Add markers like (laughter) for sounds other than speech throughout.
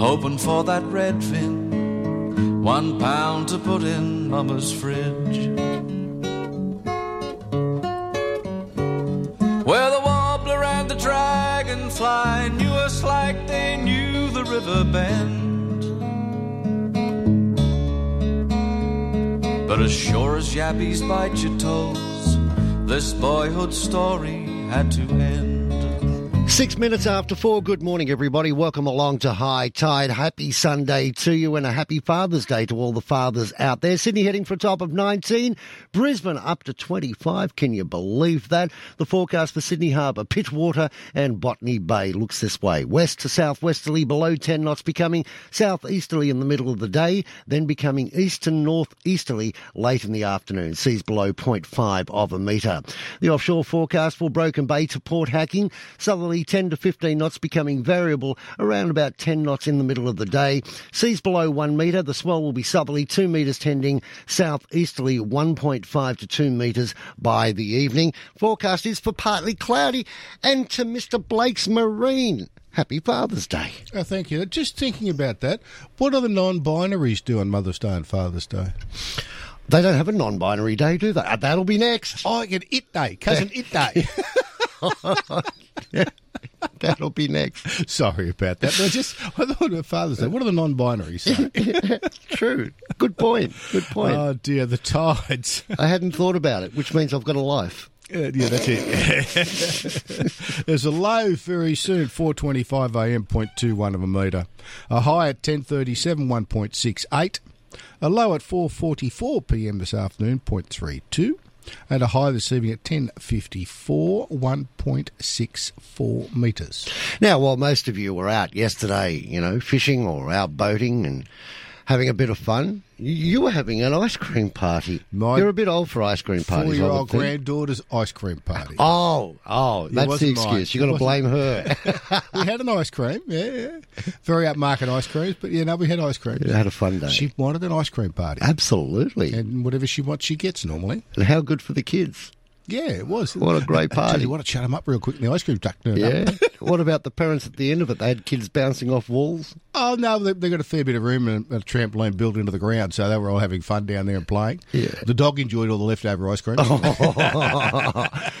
Hoping for that redfin, one pound to put in Mama's fridge. Where the warbler and the dragonfly knew us like they knew the river bend. But as sure as yabbies bite your toes, this boyhood story had to end. Six minutes after four. Good morning, everybody. Welcome along to Hi-Tide. Happy Sunday to you and a happy Father's Day to all the fathers out there. Sydney heading for a top of 19. Brisbane up to 25. Can you believe that? The forecast for Sydney Harbour, Pittwater and Botany Bay looks this way. West to southwesterly below 10 knots, becoming southeasterly in the middle of the day, then becoming east to northeasterly late in the afternoon. Seas below 0.5 of a metre. The offshore forecast for Broken Bay to Port Hacking, southerly 10 to 15 knots becoming variable around about 10 knots in the middle of the day. Seas below 1 metre. The swell will be southerly 2 metres tending southeasterly 1.5 to 2 metres by the evening. Forecast is for partly cloudy and to Mr Blake's Marine. Happy Father's Day. Oh, thank you. Just thinking about that, what do the non-binaries do on Mother's Day and Father's Day? They don't have a non-binary day, do they? Uh, That'll be next. Oh, I get It Day, Cousin It Day. (laughs) (laughs) That'll be next. Sorry about that. But I just I thought about Father's Day. What are the non-binaries? Sorry. (laughs) True. Good point. Good point. oh dear, the tides. I hadn't thought about it, which means I've got a life. Uh, yeah, that's it. (laughs) There's a low very soon, 4:25 a.m. 0.21 of a metre. A high at 10:37, 1.68. A low at 4:44 p.m. this afternoon, 0.32. And a high this evening at 10.54, 1.64 metres. Now, while most of you were out yesterday, you know, fishing or out boating and having a bit of fun, you- were having an ice cream party. My You're a bit old for ice cream parties. Four-year-old granddaughter's ice cream party. (laughs) Oh, oh, that's the excuse. You've got to blame her. (laughs) we had an ice cream, yeah, yeah. Very upmarket ice creams, but yeah, no, we had ice cream. You had a fun day. She wanted an ice cream party. Absolutely. And whatever she wants, she gets normally. And how good for the kids. Yeah, it was. What a great I tell party. you what, to shut them up real quick in the ice cream truck. Yeah. (laughs) what about the parents at the end of it? They had kids bouncing off walls. Oh, no, they, they got a fair bit of room and a trampoline built into the ground, so they were all having fun down there and playing. Yeah. The dog enjoyed all the leftover ice cream. (laughs)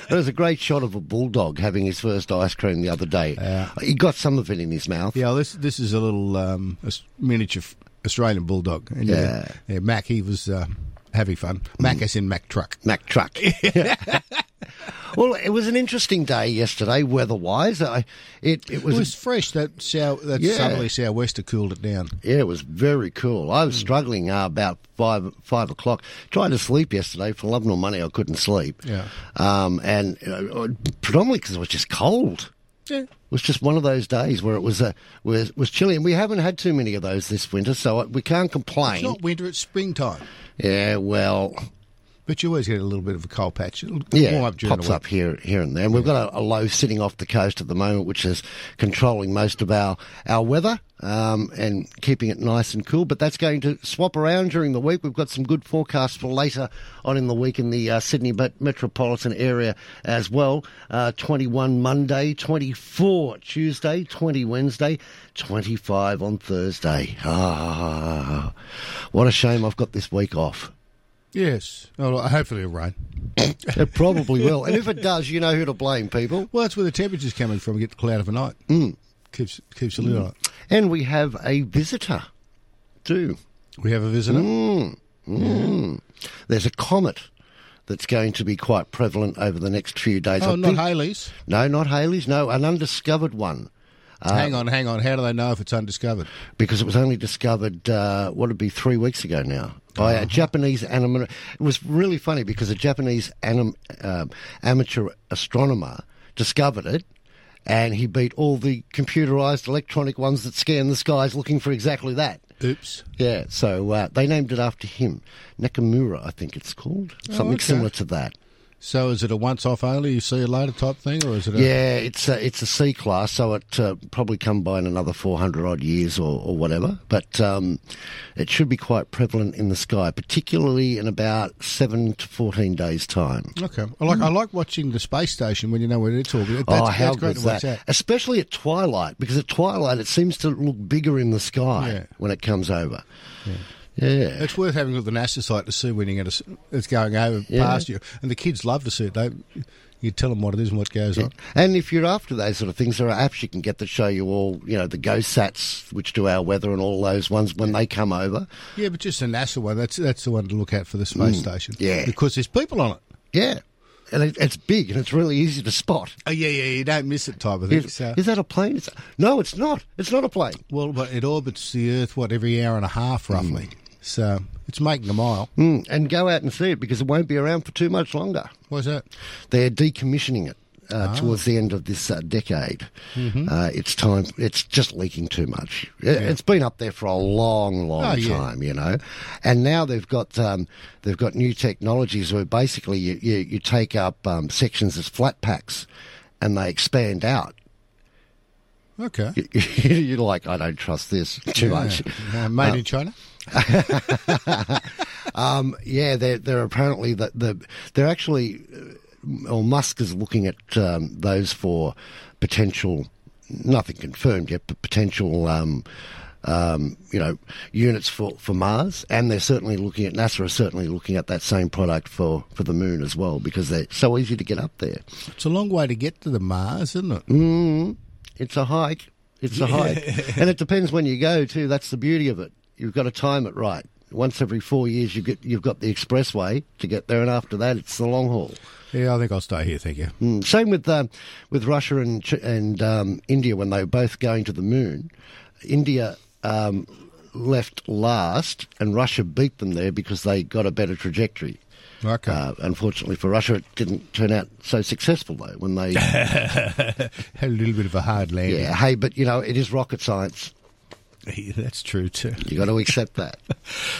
there was a great shot of a bulldog having his first ice cream the other day. He got some of it in his mouth. Yeah, this this is a little um, Aus- miniature Australian bulldog. And, Yeah. yeah, Mac, he was uh, having fun. Mac as in Mac truck. Mac truck. (laughs) (laughs) well, it was an interesting day yesterday, weather-wise. I, it it was, It was fresh. That sou- that Yeah. southerly sou'wester cooled it down. yeah, it was very cool. I was struggling uh, about five five o'clock, trying to sleep yesterday for love nor money. I couldn't sleep. Yeah. um, and uh, predominantly because it was just cold. Yeah. It was just one of those days where it was uh, was was chilly, and we haven't had too many of those this winter, so we can't complain. It's not winter; it's springtime. Yeah, well, But you always get a little bit of a cold patch. It'll yeah, warm up during pops the up here here and there. And we've got a, a low sitting off the coast at the moment, which is controlling most of our our weather um, and keeping it nice and cool. But that's going to swap around during the week. We've got some good forecasts for later on in the week in the uh, Sydney met- metropolitan area as well. Uh, 21 Monday, 24 Tuesday, 20 Wednesday, 25 on Thursday. Ah, what a shame I've got this week off. Yes. Oh, well, hopefully it'll rain. (coughs) It probably will. And if it does, you know who to blame, people. Well, that's where the temperature's coming from. We get the cloud of a night. Mm. Keeps keeps a lid on it. And we have a visitor, too. We have a visitor. Mm. There's a comet that's going to be quite prevalent over the next few days. Oh, I not think- Halley's. No, not Halley's. No, an undiscovered one. hang on, hang on. How do they know if it's undiscovered? because it was only discovered, uh, what would be, three weeks ago now, by a Japanese anim- It was really funny because a Japanese anim- um amateur astronomer discovered it and he beat all the computerized electronic ones that scan the skies looking for exactly that. Oops. Yeah, so uh, they named it after him. Nakamura, I think it's called. Something Oh, okay. similar to that. So is it a once-off only, you see you later type thing, or is it? A, Yeah, it's a, it's a C class, so it uh, probably come by in another 400 odd years or, or whatever. But um, it should be quite prevalent in the sky, particularly in about 7 to 14 days' time. Okay. I like I like watching the space station when you know where it's orbiting. That's, oh, how that's great good's to watch that? that. Especially at twilight, because at twilight it seems to look bigger in the sky Yeah. when it comes over. Yeah. It's worth having a look at the NASA site to see when you get it's going over Yeah. past you, and the kids love to see it. They, you tell them what it is and what goes on. And if you're after those sort of things, there are apps you can get that show you all, you know, the GoSats, which do our weather and all those ones when they come over. Yeah, but just the NASA one. That's that's the one to look at for the space station. Mm. yeah. because there's people on it. Yeah. And it, it's big and it's really easy to spot. Oh yeah, yeah. You don't miss it, type of thing. Is, So, is that a plane? It's, no, it's not. It's not a plane. well, but it orbits the Earth what every hour and a half roughly. So it's making a mile. Mm, and go out and see it because it won't be around for too much longer. What's that? They're decommissioning it. Uh, Ah. Towards the end of this uh, decade, Mm-hmm. uh, it's time. It's just leaking too much. It, It's been up there for a long, long Oh, yeah. time, you know. And now they've got um, they've got new technologies where basically you you, you take up um, sections as flat packs, and they expand out. Okay. (laughs) You're like, I don't trust this too much. Uh, made in China. (laughs) Um, yeah, they're they're apparently the, the they're actually, uh, or Musk is looking at um, those for potential, nothing confirmed yet, but potential. Um, um, you know, units for, for Mars, and they're certainly looking at NASA are certainly looking at that same product for, for the Moon as well because they're so easy to get up there. It's a long way to get to the Mars, isn't it? Mm, it's a hike. It's a hike, (laughs) and it depends when you go too. That's the beauty of it. You've got to time it right. Once every four years, you get you've got the expressway to get there, and after that, it's the long haul. Yeah, I think I'll stay here. Thank you. Mm. Same with um, with Russia and and um, India when they were both going to the moon. India um, left last, and Russia beat them there because they got a better trajectory. Okay. Uh, unfortunately for Russia, it didn't turn out so successful though. When they, (laughs) Had a little bit of a hard landing. yeah, hey, but you know, it is rocket science. Yeah, (laughs) that's true too. You got to accept that. (laughs)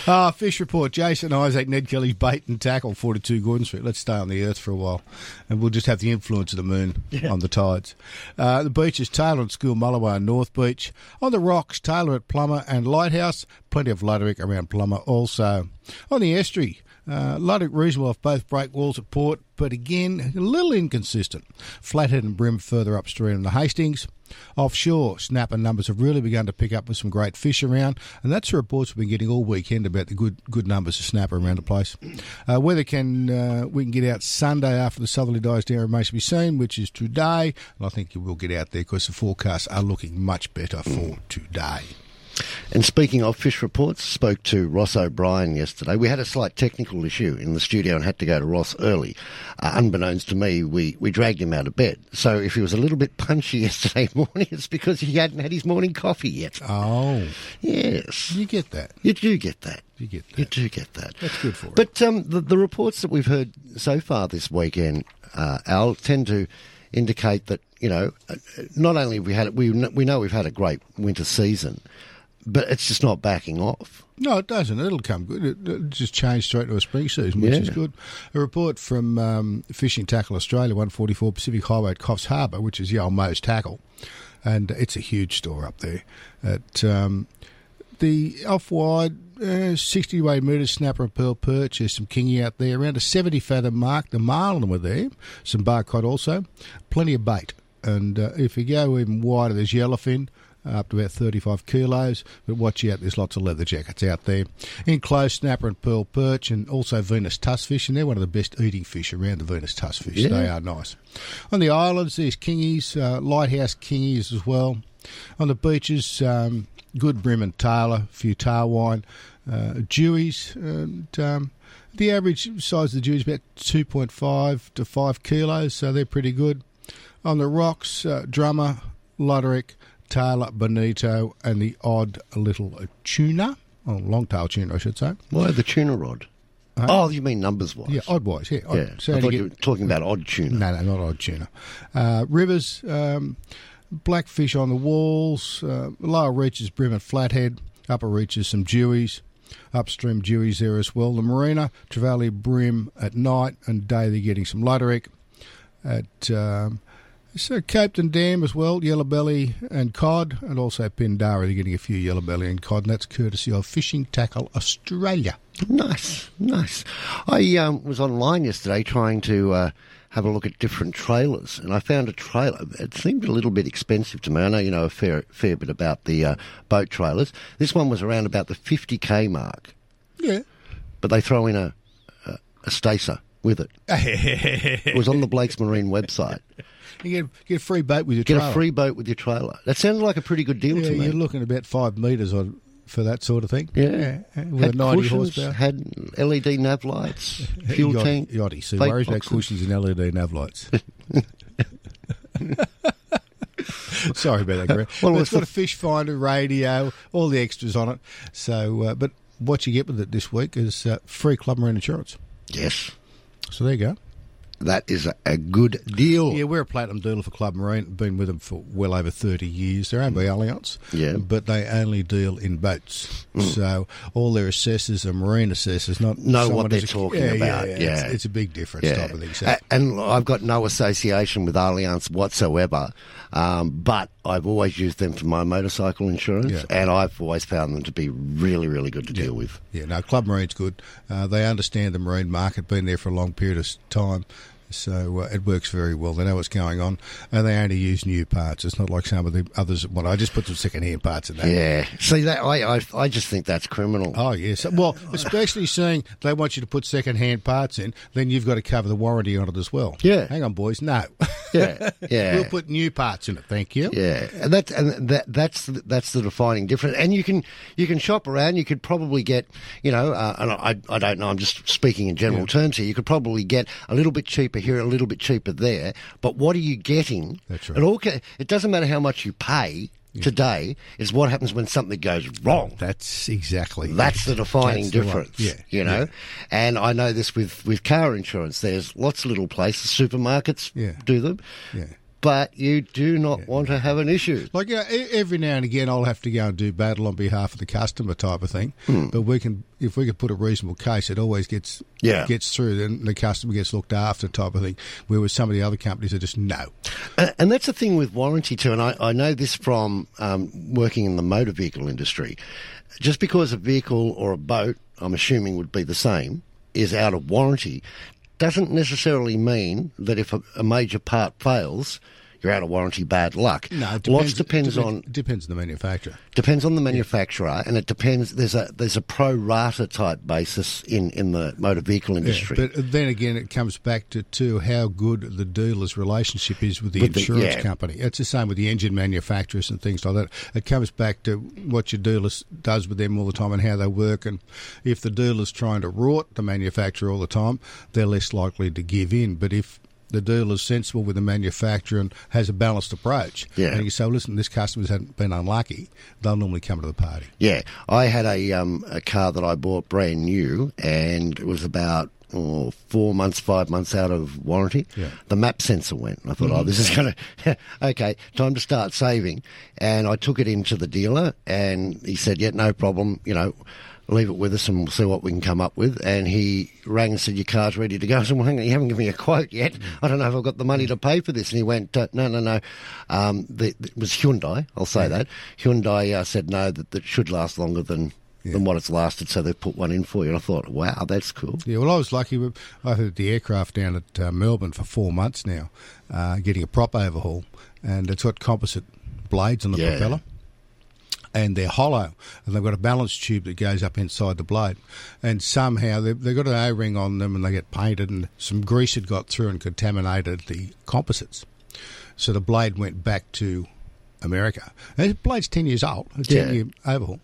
Ah, fish report. Jason Isaac, Ned Kelly's bait and tackle, 42 Gordon Street. Let's stay on the earth for a while. And we'll just have the influence of the moon on the tides. Uh, the beaches, tailor and School, Mulloway and North Beach. On the rocks, tailor at Plummer and Lighthouse. Plenty of Luderick around Plummer also. On the estuary, uh, reasonable off both break walls at Port, but again, a little inconsistent. Flathead and Bream further upstream in the Hastings. Offshore, snapper numbers have really begun to pick up with some great fish around, and that's the reports we've been getting all weekend about the good good numbers of snapper around the place. Uh, whether can uh, we can get out Sunday after the southerly dies down remains to be seen, which is today, and I think you will get out there because the forecasts are looking much better for today. And speaking of fish reports, spoke to Ross O'Brien yesterday. We had a slight technical issue in the studio and had to go to Ross early. Uh, unbeknownst to me, we, we dragged him out of bed. So if he was a little bit punchy (laughs) yesterday morning, it's because he hadn't had his morning coffee yet. Oh, Yes. you get that. You do get that. You get that. You do get that. That's good for it. But um, the, the reports that we've heard so far this weekend, uh, Al, tend to indicate that you know uh, not only have we had we we know we've had a great winter season, but it's just not backing off. No, it doesn't. It'll come good. It, it just changed straight to a spring season, which Yeah. is good. A report from um, Fishing Tackle Australia, 144 Pacific Highway at Coffs Harbour, which is the old Mo's Tackle, and it's a huge store up there. At um, the off-wide, uh, 60 weight metres snapper and pearl perch. There's some kingy out there. Around a 70 fathom mark. The marlin were there. Some barcod also. Plenty of bait. And uh, if you go even wider, there's yellowfin up to about 35 kilos. But watch out, there's lots of leather jackets out there. Enclosed snapper and pearl perch, and also Venus tuskfish, and they're one of the best eating fish around the Venus tuskfish. Yeah. They are nice. On the islands, there's kingies, uh, lighthouse kingies as well. On the beaches, um, good bream and tailor, a few tarwhine, uh, dewies, and um, the average size of the dewie is about 2.5 to 5 kilos, so they're pretty good. On the rocks, uh, drummer, Luderick, Tailor, Bonito, and the odd little tuna, oh, long tail tuna, I should say. Why the tuna rod? Oh, you mean numbers wise? Yeah, odd-wise, yeah. Odd. Yeah. So I thought you were talking about odd tuna. No, no, not odd tuna. Uh, rivers, um, blackfish on the walls, uh, lower reaches, bream and flathead, upper reaches, some dewies, upstream dewies there as well. The marina, trevally bream at night and day they're getting some luderick. At um, so Copeton Dam as well, yellow belly and cod, and also Pindari they're getting a few yellow belly and cod, and that's courtesy of Fishing Tackle Australia. Nice, nice. I um, was online yesterday trying to uh, have a look at different trailers, and I found a trailer. It seemed a little bit expensive to me. I know you know a fair fair bit about the uh, boat trailers. This one was around about the fifty k mark, Yeah. but they throw in a a, a stacer with it. (laughs) It was on the Blake's Marine website. You get, get a free boat with your Get trailer. a free boat with your trailer. That sounded like a pretty good deal Yeah, to me. you're looking about five metres on for that sort of thing. Yeah. with had a 90 cushions, horsepower. had LED nav lights, (laughs) fuel Yachty, tank. Yachty. So worries about cushions and LED nav lights. (laughs) Sorry about that, Greg. Well, it's it's got the- a fish finder, radio, all the extras on it. So, uh, but what you get with it this week is uh, free Club Marine insurance. Yes, So there you go. That is a, a good deal. Yeah, we're a platinum dealer for Club Marine. Been with them for well over 30 years. They're owned by Allianz. Yeah. But they only deal in boats. So all their assessors are marine assessors, not Know what they're a- talking yeah, about, Yeah, yeah. It's, it's a big difference Yeah. type of thing. So, and I've got no association with Allianz whatsoever, um, but I've always used them for my motorcycle insurance, Yeah. and I've always found them to be really, really good to deal with. yeah, no, Club Marine's good. Uh, they understand the marine market, been there for a long period of time. So uh, it works very well. They know what's going on, and they only use new parts. It's not like some of the others. Well, I just put some second-hand parts in that. Yeah, see that I, I I just think that's criminal. Oh yes. Well, especially seeing they want you to put second-hand parts in, then you've got to cover the warranty on it as well. Yeah. Hang on, boys. No. Yeah, (laughs) yeah. we'll put new parts in it. Thank you. Yeah, and that and that that's the, that's the defining difference. And you can you can shop around. You could probably get you know, uh, and I I don't know. I'm just speaking in general terms here. You could probably get a little bit cheaper here, a little bit cheaper there. But what are you getting? That's right. It all ca- it doesn't matter how much you pay today. It's what happens when something goes wrong. That's exactly. That's the defining That's the one. difference. Yeah, You know? yeah. And I know this with, with car insurance. There's lots of little places, supermarkets Yeah. do them. Yeah. But you do not want to have an issue. Like yeah, e- every now and again, I'll have to go and do battle on behalf of the customer, type of thing. Hmm. But we can, if we can put a reasonable case, it always gets Yeah. gets through. and the customer gets looked after, type of thing. Where with some of the other companies, are just no. Uh, and that's the thing with warranty too. And I, I know this from um, working in the motor vehicle industry. Just because a vehicle or a boat, I'm assuming would be the same, is out of warranty, doesn't necessarily mean that if a, a major part fails, you're out of warranty, bad luck. No, it Lots depends, depends it on depends, depends on the manufacturer. depends on the manufacturer, and it depends. There's a there's a pro rata type basis in, in the motor vehicle industry. But then again, it comes back to, to how good the dealer's relationship is with the With the- insurance yeah. company. It's the same with the engine manufacturers and things like that. It comes back to what your dealer does with them all the time and how they work. And if the dealer's trying to rort the manufacturer all the time, they're less likely to give in. But if the dealer's sensible with the manufacturer and has a balanced approach, Yeah. and you say, listen, this customer's been unlucky, they'll normally come to the party. Yeah, I had a um, a car that I bought brand new, and it was about oh, four months, five months out of warranty. Yeah. The map sensor went. I thought, oh, this is going (laughs) to okay, time to start saving. And I took it into the dealer, and he said, yeah, no problem. You know. Leave it with us and we'll see what we can come up with. And he rang and said, Your car's ready to go. I said, Well, hang on, you haven't given me a quote yet. I don't know if I've got the money to pay for this. And he went, uh, No, no, no. Um, the, it was Hyundai, I'll say that. Hyundai uh, said, No, that, that should last longer than, than what it's lasted. So they've put one in for you. And I thought, Wow, that's cool. Yeah, well, I was lucky. I've had the aircraft down at uh, Melbourne for four months now, uh, getting a prop overhaul, and it's got composite blades on the Yeah. propeller. And they're hollow, and they've got a balance tube that goes up inside the blade. And somehow they've, they've got an O ring on them, and they get painted, and some grease had got through and contaminated the composites. So the blade went back to America. And the blade's 10 years old, a 10 Yeah. year overhaul.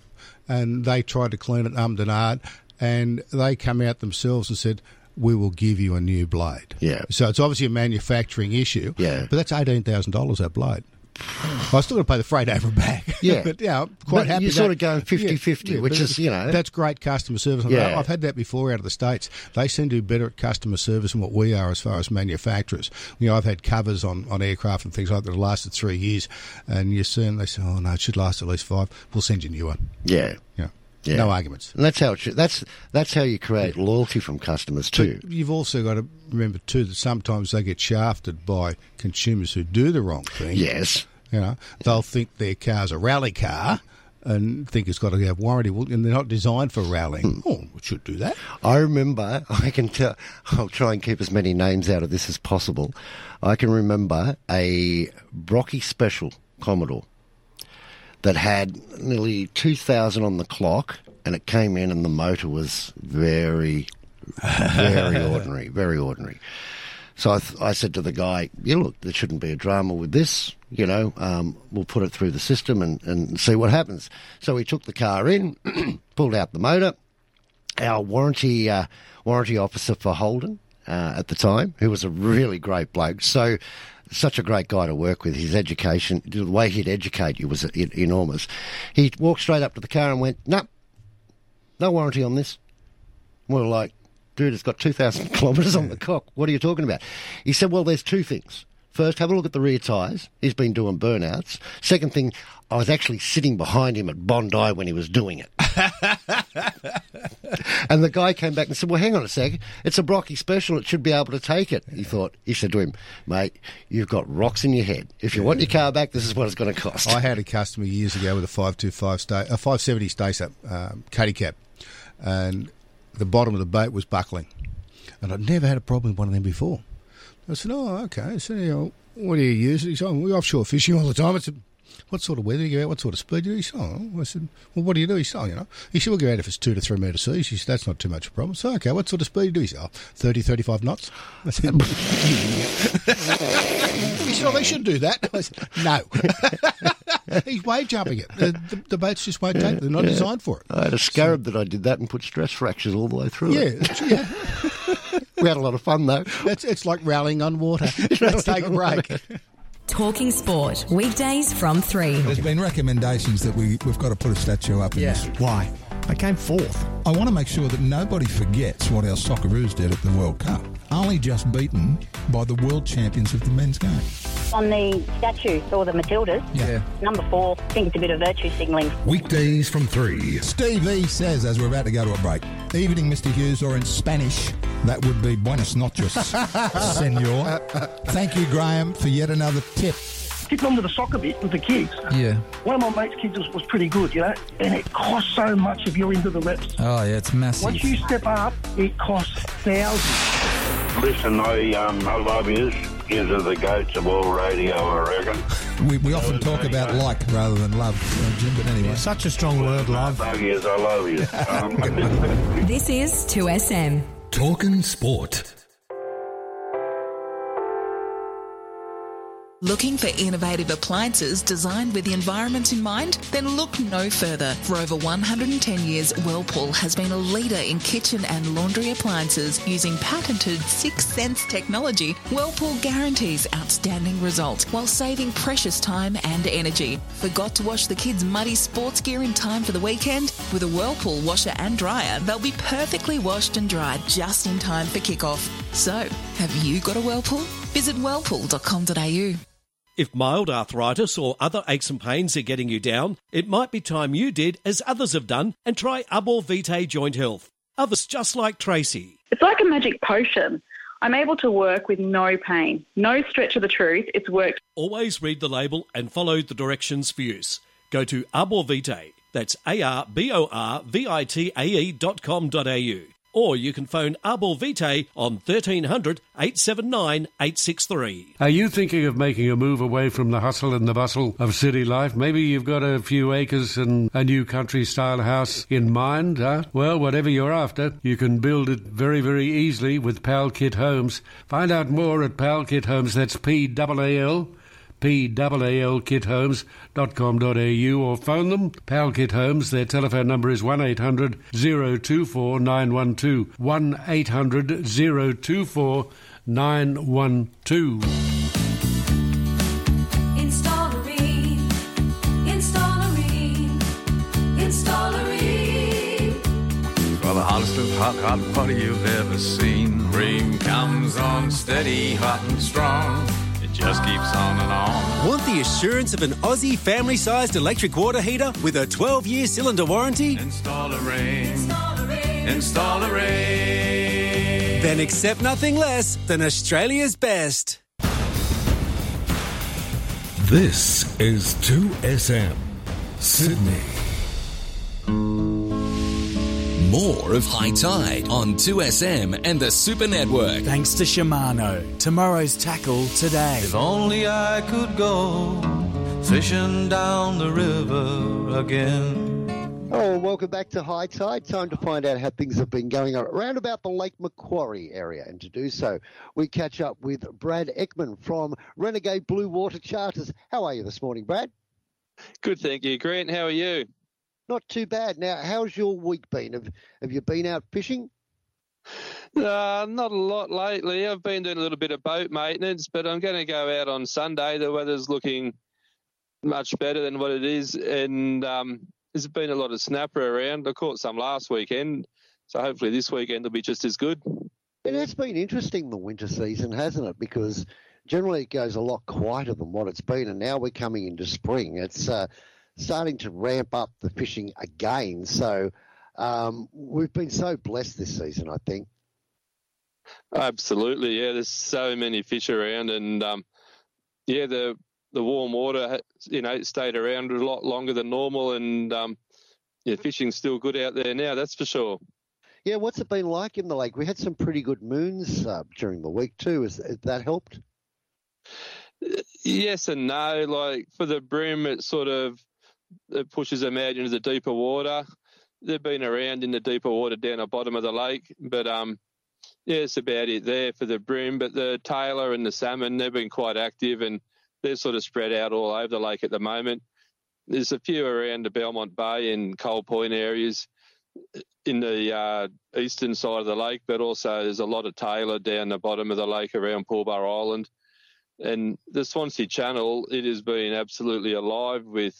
And they tried to clean it, ummed and ahed, and they come out themselves and said, we will give you a new blade. Yeah. So it's obviously a manufacturing issue. Yeah. But that's $18,000, that blade. I was still got to pay the freight over back. (laughs) Yeah. but yeah, I'm quite But happy. you're sort of going 50-50, which is, you know- that's great customer service. Yeah. I've had that before out of the states. They seem to be better at customer service than what we are as far as manufacturers. You know, I've had covers on, on aircraft and things like that that have lasted three years, and you them, they say, "Oh no, it should last at least five. We'll send you a new one." Yeah. Yeah, Yeah. no arguments. And that's how it should, that's that's how you create loyalty from customers too. But you've also got to remember too that sometimes they get shafted by consumers who do the wrong thing. Yes. You know, they'll think their car's a rally car and think it's got to have warranty, and they're not designed for rallying. Hmm. Oh, it should do that. I remember, (laughs) I can tell, I'll try and keep as many names out of this as possible. I can remember a Brocky Special Commodore that had nearly 2,000 on the clock and it came in and the motor was very, very (laughs) ordinary, very ordinary. So I, th- I said to the guy, yeah, look, there shouldn't be a drama with this. You know, um, we'll put it through the system and, and see what happens. So we took the car in, (clears throat) pulled out the motor. Our warranty uh, warranty officer for Holden uh, at the time, who was a really great bloke, so such a great guy to work with. His education, the way he'd educate you was enormous. He walked straight up to the car and went, "No, no warranty on this." We are like, dude, it's got 2,000 (laughs) kilometres on the cock. What are you talking about? He said, well, there's two things. First, have a look at the rear tyres. He's been doing burnouts. Second thing, I was actually sitting behind him at Bondi when he was doing it. (laughs) and the guy came back and said, well, hang on a sec. It's a Brocky special. It should be able to take it. He thought, he said to him, mate, you've got rocks in your head. If you want your car back, this is what it's going to cost. I had a customer years ago with a 525 sta- a 570 Stacer um, Cuddy cab, and the bottom of the boat was buckling. And I'd never had a problem with one of them before. I said, Oh, okay. So, you know, what do you use? He said, oh, We're offshore fishing all the time. I said, What sort of weather do you go out? What sort of speed do you do? He said, oh. I said, Well, what do you do? He said, oh, you know. He said, We'll go out if it's two to three metre seas. He said, That's not too much of a problem. So, okay, what sort of speed do you do? He said, oh, 30, 35 knots. I said, (laughs) He said, Oh, they should do that. I said, No. (laughs) He's wave jumping it. The, the, the boats just won't take it. They're not designed for it. I had a scarab that I did that and put stress fractures all the way through Yeah, it. yeah. (laughs) We had a lot of fun, though. It's, it's like rallying on water. (laughs) Let's take a break. Talking Sport, weekdays from 3. There's been recommendations that we, we've got to put a statue up in Yeah. this. Why? I came fourth. I want to make sure that nobody forgets what our Socceroos did at the World Cup. Only just beaten by the world champions of the men's game. On the statue or the Matildas, Yeah. number four, I think it's a bit of virtue signalling. Weekdays from 3. Steve E says, as we're about to go to a break, evening, Mr. Hughes, or in Spanish, that would be buenos noches, (laughs) senor. Thank you, Graham, for yet another tip. Getting onto the soccer bit with the kids. Yeah. One of my mates' kids was, was pretty good, you know, and it costs so much if you're into the reps. Oh, yeah, it's massive. Once you step up, it costs thousands. Listen, I, um, I love you. Gives are the goats of all radio, I reckon. We, we often talk about like rather than love, uh, Jim, but anyway. Such a strong word, love. Love yous, I love you. (laughs) Um, (laughs) This is 2SM. Talking Sport. Looking for innovative appliances designed with the environment in mind? Then look no further. For over 110 years, Whirlpool has been a leader in kitchen and laundry appliances using patented Six Sense technology. Whirlpool guarantees outstanding results while saving precious time and energy. Forgot to wash the kids' muddy sports gear in time for the weekend? With a Whirlpool washer and dryer, they'll be perfectly washed and dried just in time for kickoff. So, have you got a Whirlpool? Visit whirlpool.com.au. If mild arthritis or other aches and pains are getting you down, it might be time you did as others have done and try Arbor Vitae Joint Health. Others just like Tracy. It's like a magic potion. I'm able to work with no pain. No stretch of the truth. It's worked. Always read the label and follow the directions for use. Go to Arbor Vitae, that's A-R-B-O-R-V-I-T-A-E dot com dot au. Or you can phone Arbor Vitae on 1300 879 863. Are you thinking of making a move away from the hustle and the bustle of city life? Maybe you've got a few acres and a new country style house in mind, huh? Well, whatever you're after, you can build it very, very easily with Pal Kit Homes. Find out more at Pal Kit Homes. That's P A L palkithomes.com.au or phone them. Pal Kit Homes, their telephone number is 1800 024 912. 1800 024 912. the hottest hot, hot party you've ever seen. Rain comes on steady, hot and strong. It just keeps on and on. Want the assurance of an Aussie family sized electric water heater with a 12 year cylinder warranty? Install a Rheem. Install a Rheem. Then accept nothing less than Australia's best. This is 2SM Sydney. More of Hi-Tide on 2SM and the Super Network. Thanks to Shimano. Tomorrow's tackle today. If only I could go fishing down the river again. Oh, welcome back to Hi-Tide. Time to find out how things have been going on around about the Lake Macquarie area. And to do so, we catch up with Brad Ekman from Renegade Blue Water Charters. How are you this morning, Brad? Good, thank you. Grant, how are you? Not too bad. Now, how's your week been? Have, have you been out fishing? Uh, not a lot lately. I've been doing a little bit of boat maintenance, but I'm going to go out on Sunday. The weather's looking much better than what it is, and um, there's been a lot of snapper around. I caught some last weekend, so hopefully this weekend will be just as good. It has been interesting the winter season, hasn't it? Because generally it goes a lot quieter than what it's been, and now we're coming into spring. It's uh, starting to ramp up the fishing again. So um, we've been so blessed this season, I think. Absolutely, yeah. There's so many fish around, and um, yeah, the the warm water, you know, stayed around a lot longer than normal, and um, yeah, fishing's still good out there now. That's for sure. Yeah, what's it been like in the lake? We had some pretty good moons uh, during the week too. Has, has that helped? Yes and no. Like for the bream, it sort of it pushes them out into the deeper water. They've been around in the deeper water down the bottom of the lake, but um, yeah, it's about it there for the bream. But the tailor and the salmon, they've been quite active and they're sort of spread out all over the lake at the moment. There's a few around the Belmont Bay and Coal Point areas in the uh, eastern side of the lake, but also there's a lot of tailor down the bottom of the lake around Pulbah Island. And the Swansea Channel, it has been absolutely alive with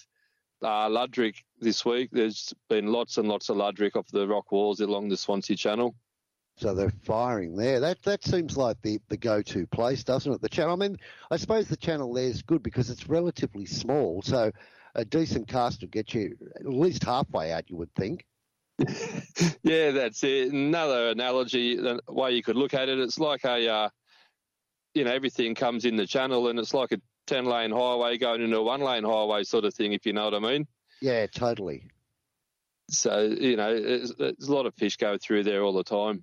uh, Luderick this week. There's been lots and lots of Luderick off the rock walls along the Swansea Channel. So they're firing there. That that seems like the, the go to place, doesn't it? The channel. I mean, I suppose the channel there is good because it's relatively small. So a decent cast will get you at least halfway out. You would think. (laughs) yeah, that's it. Another analogy, the way you could look at it, it's like a, uh, you know, everything comes in the channel, and it's like a ten lane highway going into a one lane highway sort of thing, if you know what I mean. Yeah, totally. So you know, there's a lot of fish go through there all the time.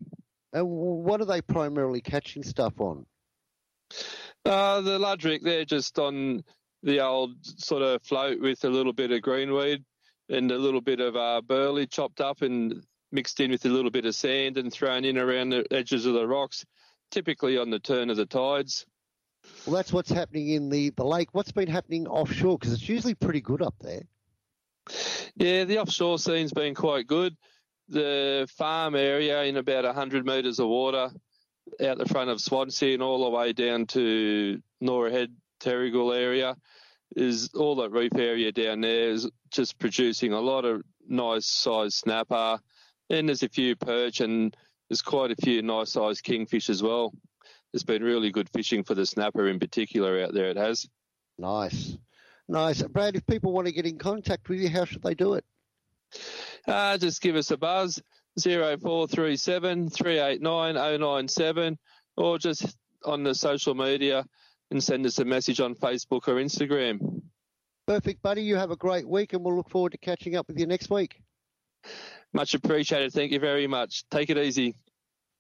And what are they primarily catching stuff on? Uh, the Luderick, they're just on the old sort of float with a little bit of greenweed and a little bit of uh, burley chopped up and mixed in with a little bit of sand and thrown in around the edges of the rocks, typically on the turn of the tides. Well, that's what's happening in the, the lake. What's been happening offshore? Because it's usually pretty good up there. Yeah, the offshore scene's been quite good. The farm area in about 100 metres of water out the front of Swansea and all the way down to Norah Head, Terrigal area is all that reef area down there is just producing a lot of nice sized snapper. And there's a few perch and there's quite a few nice sized kingfish as well. It's been really good fishing for the snapper in particular out there. It has. Nice. Nice. Brad, if people want to get in contact with you, how should they do it? Uh, just give us a buzz, 0437 389 097, or just on the social media and send us a message on Facebook or Instagram. Perfect, buddy. You have a great week, and we'll look forward to catching up with you next week. Much appreciated. Thank you very much. Take it easy.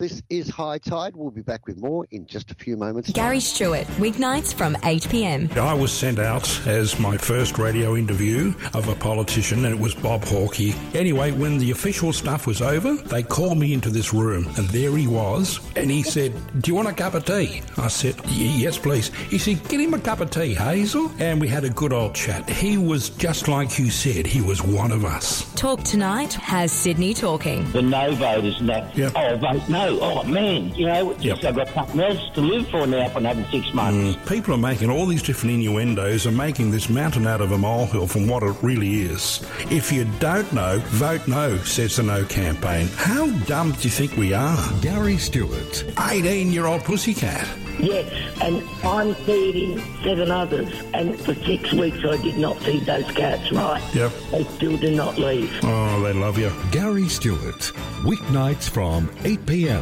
This is Hi-Tide. We'll be back with more in just a few moments. Gary Stewart, weeknights from 8 p.m. I was sent out as my first radio interview of a politician, and it was Bob Hawkey. Anyway, when the official stuff was over, they called me into this room, and there he was, and he said, Do you want a cup of tea? I said, Yes, please. He said, Get him a cup of tea, Hazel. And we had a good old chat. He was just like you said, he was one of us. Talk Tonight has Sydney talking. The no vote is not. Yep. Oh, vote no. Go, oh man, you know, Yep. I've got something else to live for now for another six months. Mm, People are making all these different innuendos and making this mountain out of a molehill from what it really is. If you don't know, vote no, says the No campaign. How dumb do you think we are? Gary Stewart. 18 year old pussycat. Yes, and I'm feeding seven others, and for six weeks I did not feed those cats right. Yep. They still do not leave. Oh, they love you. Gary Stewart. Weeknights from 8 p.m.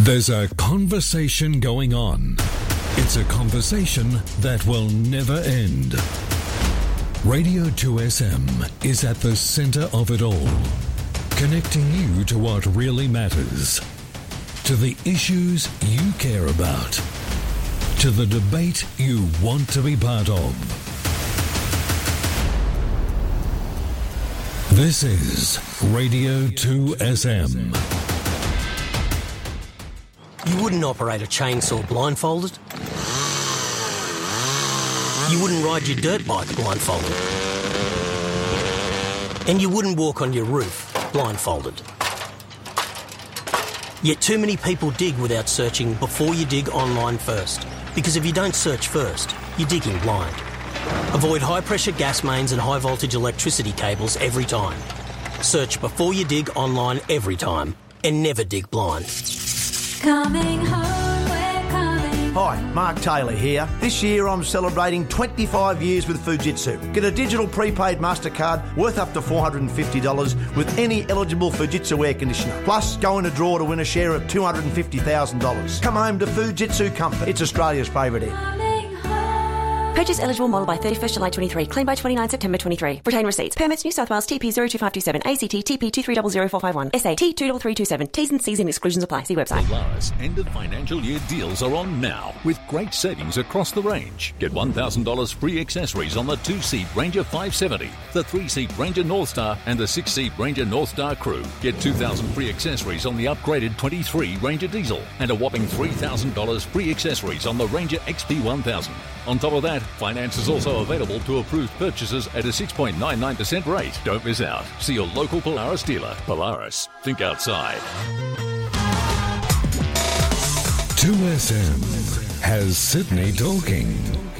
There's a conversation going on. It's a conversation that will never end. Radio 2SM is at the center of it all, connecting you to what really matters, to the issues you care about, to the debate you want to be part of. This is Radio 2SM. You wouldn't operate a chainsaw blindfolded. You wouldn't ride your dirt bike blindfolded. And you wouldn't walk on your roof blindfolded. Yet too many people dig without searching before you dig online first. Because if you don't search first, you're digging blind. Avoid high pressure gas mains and high voltage electricity cables every time. Search before you dig online every time. And never dig blind. Coming home, we're coming. Hi, Mark Taylor here. This year I'm celebrating 25 years with Fujitsu. Get a digital prepaid MasterCard worth up to $450 with any eligible Fujitsu air conditioner. Plus, go in a draw to win a share of $250,000. Come home to Fujitsu Comfort. It's Australia's favourite air. Purchase eligible model by 31st July 23. Claim by 29 September 23. Retain receipts. Permits New South Wales TP 02527. ACT TP 2300451. SA T 23327. T's and C's and exclusions apply. See website. Polaris end of financial year deals are on now with great savings across the range. Get $1,000 free accessories on the two seat Ranger 570, the three seat Ranger Northstar, and the six seat Ranger Northstar Crew. Get 2000 free accessories on the upgraded 23 Ranger Diesel and a whopping $3,000 free accessories on the Ranger XP 1000. On top of that, finance is also available to approved purchases at a 6.99% rate. Don't miss out. See your local Polaris dealer. Polaris, think outside. 2SM has Sydney talking.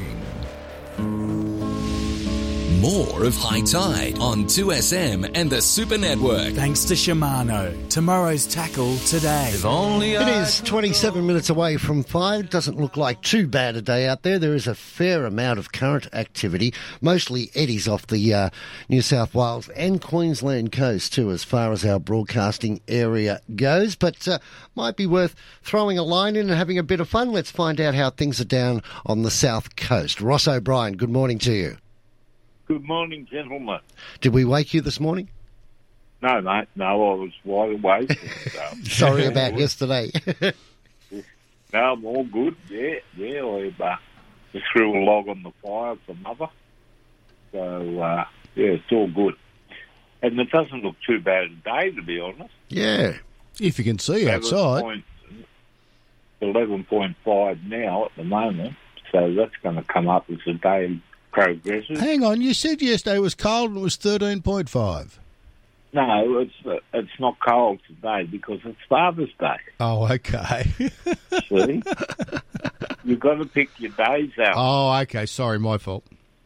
More of Hi-Tide on 2SM and the Super Network. Thanks to Shimano. Tomorrow's tackle today. If only It is 27 minutes away from 5. Doesn't look like too bad a day out there. There is a fair amount of current activity, mostly eddies off the uh, New South Wales and Queensland coast, too, as far as our broadcasting area goes. But uh, might be worth throwing a line in and having a bit of fun. Let's find out how things are down on the south coast. Ross O'Brien, good morning to you. Good morning, gentlemen. Did we wake you this morning? No, mate, no, I was wide awake. So. (laughs) Sorry about (laughs) yesterday. (laughs) No, I'm all good. Yeah, yeah. I uh, just threw a log on the fire for mother. So, uh, yeah, it's all good. And it doesn't look too bad today, to be honest. Yeah. If you can see outside. 11.5 now at the moment. So that's going to come up as the day progresses. Hang on, you said yesterday it was cold and it was 13.5. No, it's uh, it's not cold today because it's Father's Day. Oh, okay. (laughs) See, you've got to pick your days out. oh, okay. Sorry, my fault.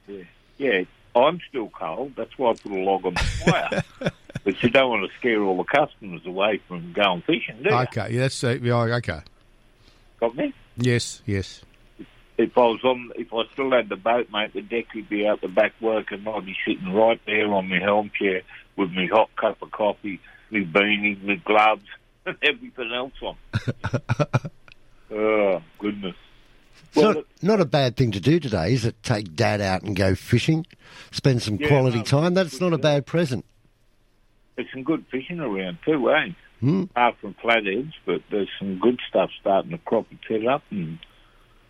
Yeah, yeah. I'm still cold. That's why I put a log on the fire. (laughs) but you don't want to scare all the customers away from going fishing, do you? Okay, yeah, that's uh, yeah, okay. Got me? Yes, yes. If I was on, if I still had the boat, mate, the deck would be out the back working. I'd be sitting right there on my helm chair with my hot cup of coffee, my beanie, my gloves, (laughs) and everything else on. (laughs) oh goodness! It's not, not a bad thing to do today, is it? Take dad out and go fishing, spend some Yeah, quality no, time. That's not a bad present. There's some good fishing around too, eh? Hmm. Apart from flatheads, but there's some good stuff starting to crop its head up, and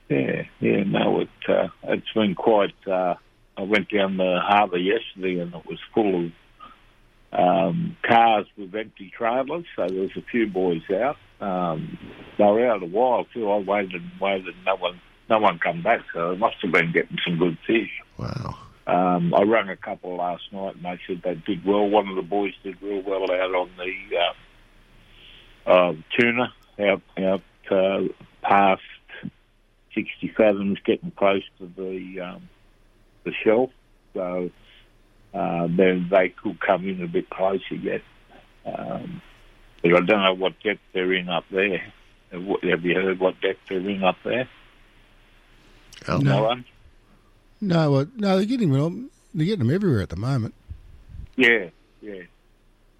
yeah, yeah, no, it uh, it's been quite. Uh, I went down the harbour yesterday, and it was full of um, cars with empty trailers. So there was a few boys out. Um, they were out a while too. I waited and waited. No one, no one come back. So they must have been getting some good fish. Wow. Um, I rang a couple last night, and they said they did well. One of the boys did real well out on the uh, uh, tuna, out out uh, past sixty fathoms, getting close to the um, the shelf. So uh, then they could come in a bit closer yet. Um, but I don't know what depth they're in up there. Have you heard what depth they're in up there? No. No one? No, well, no, they're getting them. They're getting them everywhere at the moment. Yeah, yeah.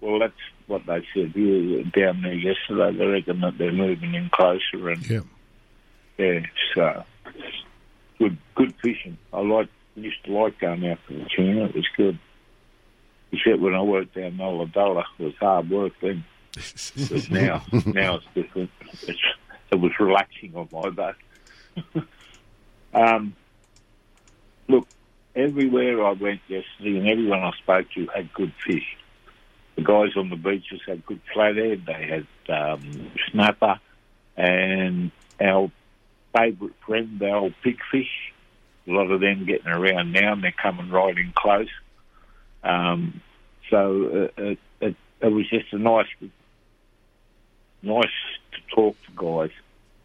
Well, that's what they said here down there yesterday. They reckon that they're moving in closer and yeah, yeah. So good, good fishing. I like used to like going out for the tuna. It was good. Except when I worked down Ulladulla, it was hard work then. But (laughs) now, now it's different. It's, it was relaxing on my boat. (laughs) um, look, everywhere I went yesterday and everyone I spoke to had good fish. The guys on the beaches had good flathead, they had um, snapper, and our favourite friend, the old pigfish. A lot of them getting around now and they're coming right in close. Um, so uh, it, it, it was just a nice, nice to talk to guys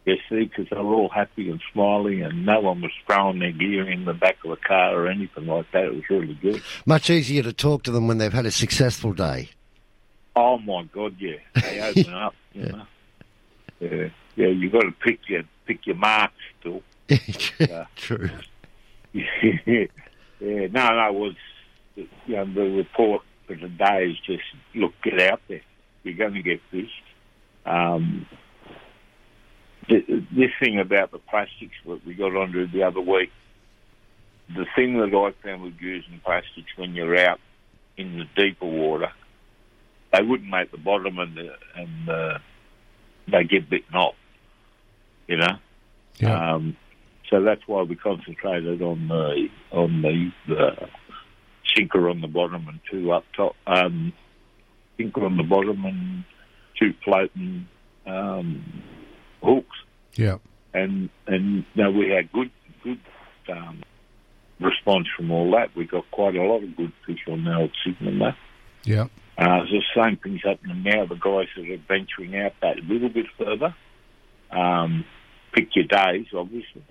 You see, because they were all happy and smiling and no one was throwing their gear in the back of the car or anything like that. It was really good. Much easier to talk to them when they've had a successful day. Oh my God, yeah, they open (laughs) up. You know, yeah, yeah. You got to pick your pick your marks (laughs) still. Uh, True. yeah, (laughs) yeah. No, no. It was you know the report for today is just look, get out there. You're going to get fished. Um, th- this thing about the plastics that we got onto the other week. The thing that I found with using plastics when you're out in the deeper water, they wouldn't make the bottom and the, and the, they get bitten off. You know. Um, so that's why we concentrated on the on the, the sinker on the bottom and two up top. Um, sinker on the bottom and two floating um, hooks. Yeah. And and you know, we had good good um, response from all that. We got quite a lot of good fish on the old signal there. Yeah. Uh, the same thing's happening now. The guys that are venturing out that little bit further, um, pick your days, obviously.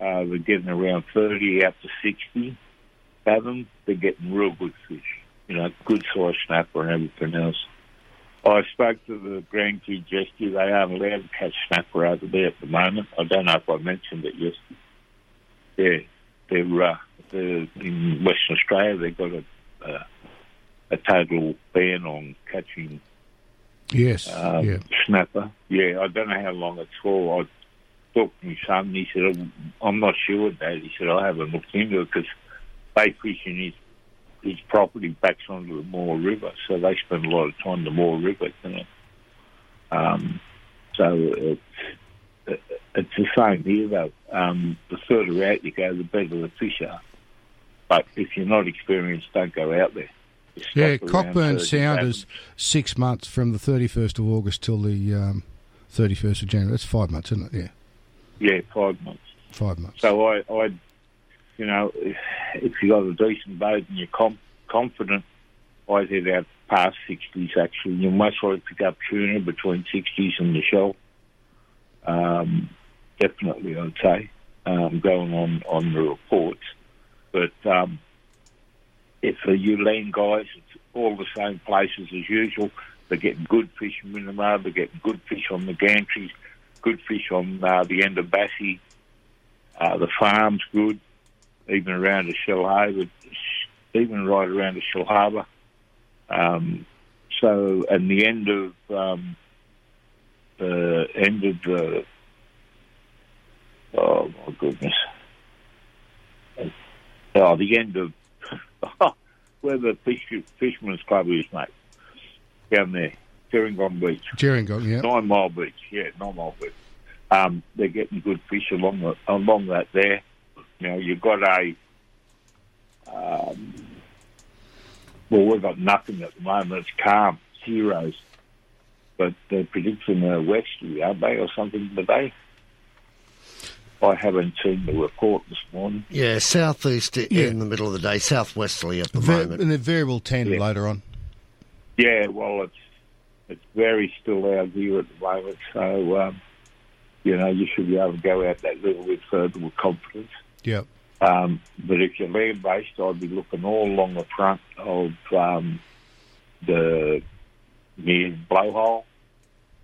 Uh, they're getting around 30 out to 60 fathom. They're getting real good fish, you know, good size snapper and everything else. I spoke to the grandkids yesterday. They aren't allowed to catch snapper over there at the moment. I don't know if I mentioned it yesterday. Yeah, they're, uh, they're in Western Australia. They've got a, uh, a total ban on catching Yes. um, yeah. snapper. Yeah, I don't know how long it's for. I talked to my son. and He said, "I'm- "I'm not sure, Dad." He said, "I haven't looked into it because they fish in his his property backs onto the Moore River, so they spend a lot of time in the Moore River, you know. Um, so it's it's the same here, though. Um, the further out you go, the better the fish are. But if you're not experienced, don't go out there. Yeah, Cockburn Sound is six months from the 31st of August till the um, 31st of January. That's five months, isn't it? Yeah, Yeah, five months. five months. So I, I, you know, if, if you got a decent boat and you're com- confident, I'd head out past sixties. Actually, you most to pick up tuna between sixties and the shell. Um, definitely, I'd say, um, going on on the reports. But um, if the you lean guys, it's all the same places as usual. They're getting good fish in Minnamurra, they're getting good fish on the gantries, good fish on uh, the end of Bassie. Uh, the farm's good, even around the Shellharbour, even right around the Shellharbour. Um, so, and the end of um, the end of the oh my goodness, oh the end of (laughs) where the fish, fisherman's club is, mate, down there, Gerringong Beach. Gerringong, yeah. Nine Mile Beach, yeah, Nine Mile Beach. Um, they're getting good fish along the, along that there. You know, you've got a um, well, we've got nothing at the moment. It's calm, zeros. But they're predicting a westerly, aren't they, or something today? I haven't seen the report this morning. Yeah, southeast Yeah. in the middle of the day, southwesterly at the Ve- moment. and a variable 10 later on. Yeah, well, it's it's very still out here at the moment, so um, you know you should be able to go out that little bit further with confidence. Yep. Um, but if you're land based, I'd be looking all along the front of um, the near blowhole,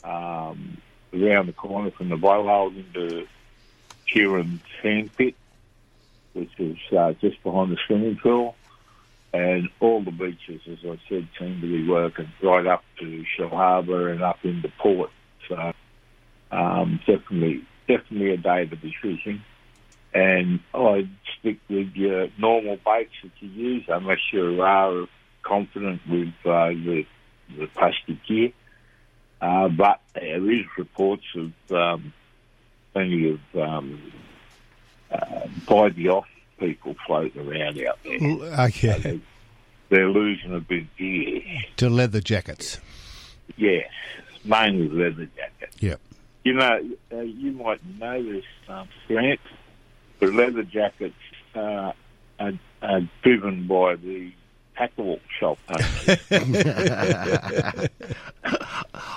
um, around the corner from the blowhole into Kieran Sand Pit, which is uh, just behind the swimming pool. And all the beaches, as I said, seem to be working right up to Shellharbour and up into port. So um, definitely, definitely a day to be fishing. And I'd stick with your normal baits that you use, unless you are confident with uh, the, the plastic gear. Uh, but there is reports of um, plenty of um, uh, buy the off people floating around out there. Okay. They're losing a bit of gear. To leather jackets. Yes, mainly leather jackets. Yep. You know, uh, you might know this, um, Grant, but leather jackets uh, are, are driven by the tackle shop owners. (laughs) (laughs) (laughs)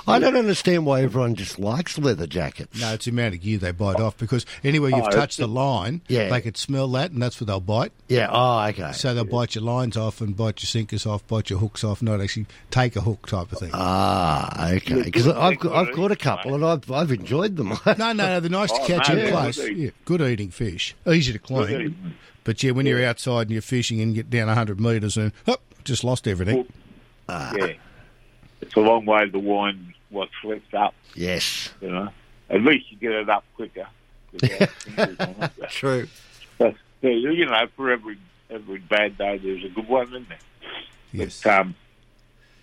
I don't understand why everyone just likes leather jackets. No, it's the amount of gear they bite off because anywhere you've Oh, touched the line, Yeah. they could smell that and that's what they'll bite. Yeah, oh, okay. So they'll bite your lines off and bite your sinkers off, bite your hooks off, not actually take a hook type of thing. Ah, okay. Because I've got, I've got a couple and I've I've enjoyed them. (laughs) no, no, no, they're nice to Oh, catch no, in they're close. good eating. Yeah, good eating fish. Easy to clean. But yeah, when you're outside and you're fishing and you get down 100 metres and, oh, just lost everything. yeah, it's a long way to wine what's left up. Yes. You know, at least you get it up quicker. (laughs) True. But, you know, for every every bad day, there's a good one, isn't there? Yes. But, um,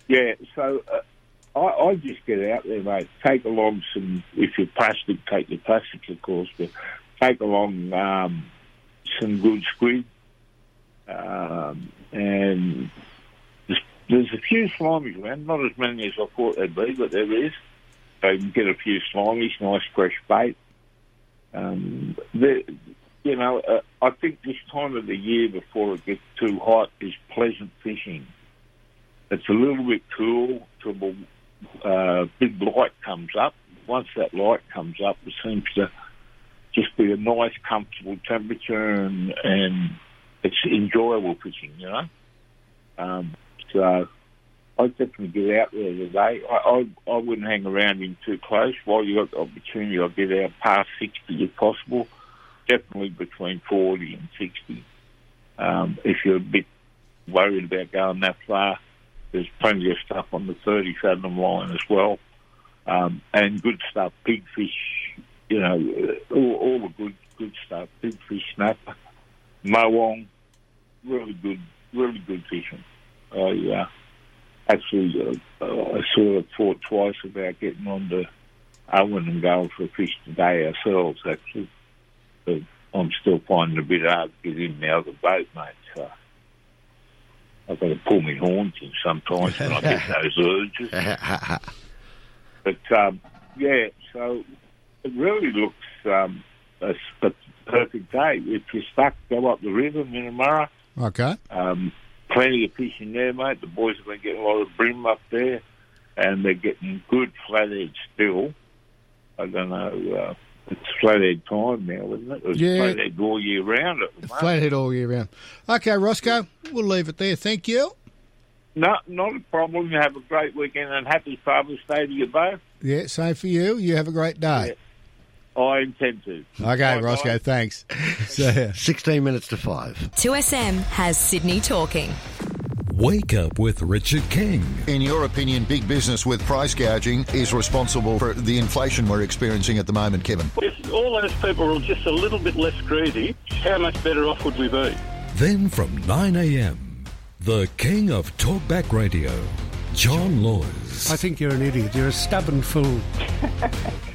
yeah, so uh, I, I just get out there, mate. Take along some, if you're plastic, take your plastics, of course, but take along um, some good squid. Um, and there's, a few slimies around, not as many as I thought there'd be, but there is. So you can get a few slimies, nice fresh bait. Um, the, you know, uh, I think this time of the year before it gets too hot is pleasant fishing. It's a little bit cool till a uh, big light comes up. Once that light comes up, it seems to just be a nice, comfortable temperature, and, and it's enjoyable fishing. You know, um, so I definitely get out there today. I, I I wouldn't hang around in too close. While you've got the opportunity, I'll get out past sixty if possible. Definitely between forty and sixty. Um, if you're a bit worried about going that far, there's plenty of stuff on the thirty fathom line as well, um, and good stuff. Big fish, you know, uh, all, all the good good stuff. Big fish snapper, morwong, really good, really good fishing. I uh, actually uh, uh, I sort of thought twice about getting on to Owen and going for a fish today ourselves. Actually, but I'm still finding it a bit hard to get in and out of the boat, mate. So I've got to pull my horns in sometimes when I get (laughs) those urges. (laughs) But um, yeah, so it really looks um, a, a perfect day. If you're stuck, go up the river, Minnamurra. Okay. Um, plenty of fishing there, mate. The boys have been getting a lot of bream up there, and they're getting good flathead still. I don't know. Uh, it's flathead time now, isn't it? It's Yeah. flathead all year round at the. Flathead all year round. Okay, Roscoe, we'll leave it there. Thank you. No, not a problem. You have a great weekend and happy Father's Day to you both. Yeah, same for you. You have a great day. I intend to. Okay, Roscoe, thanks. (laughs) See ya. 16 minutes to 5. 2SM has Sydney talking. Wake up with Richard King. In your opinion, big business with price gouging is responsible for the inflation we're experiencing at the moment, Kevin? If all those people were just a little bit less greedy, how much better off would we be? Then from 9 a.m., the king of talkback radio, John Laws. I think you're an idiot. You're a stubborn fool. (laughs)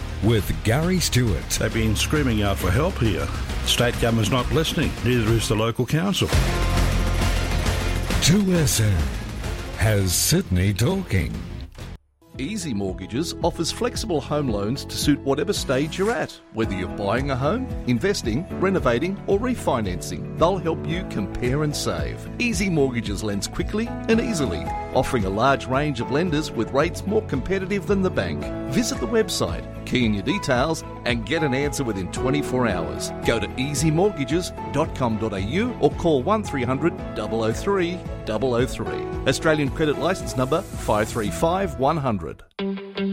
with Gary Stewart. They've been screaming out for help here. State government's not listening, neither is the local council. 2SM has Sydney talking. Easy Mortgages offers flexible home loans to suit whatever stage you're at, whether you're buying a home, investing, renovating, or refinancing. They'll help you compare and save. Easy Mortgages lends quickly and easily, offering a large range of lenders with rates more competitive than the bank. Visit the website, key in your details, and get an answer within 24 hours. Go to easymortgages.com.au or call 1300 003 003. Australian credit licence number 535 100.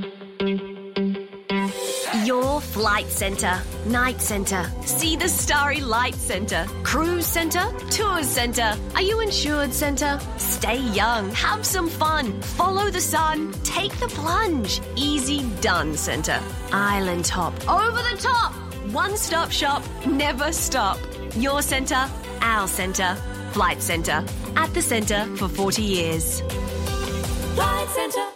Your flight centre, night centre, see the starry light centre, cruise centre, tours centre. Are you insured centre? Stay young, have some fun, follow the sun, take the plunge. Easy done centre. Island top, over the top. One stop shop, never stop. Your centre, our centre, flight centre. At the centre for 40 years. Flight Centre.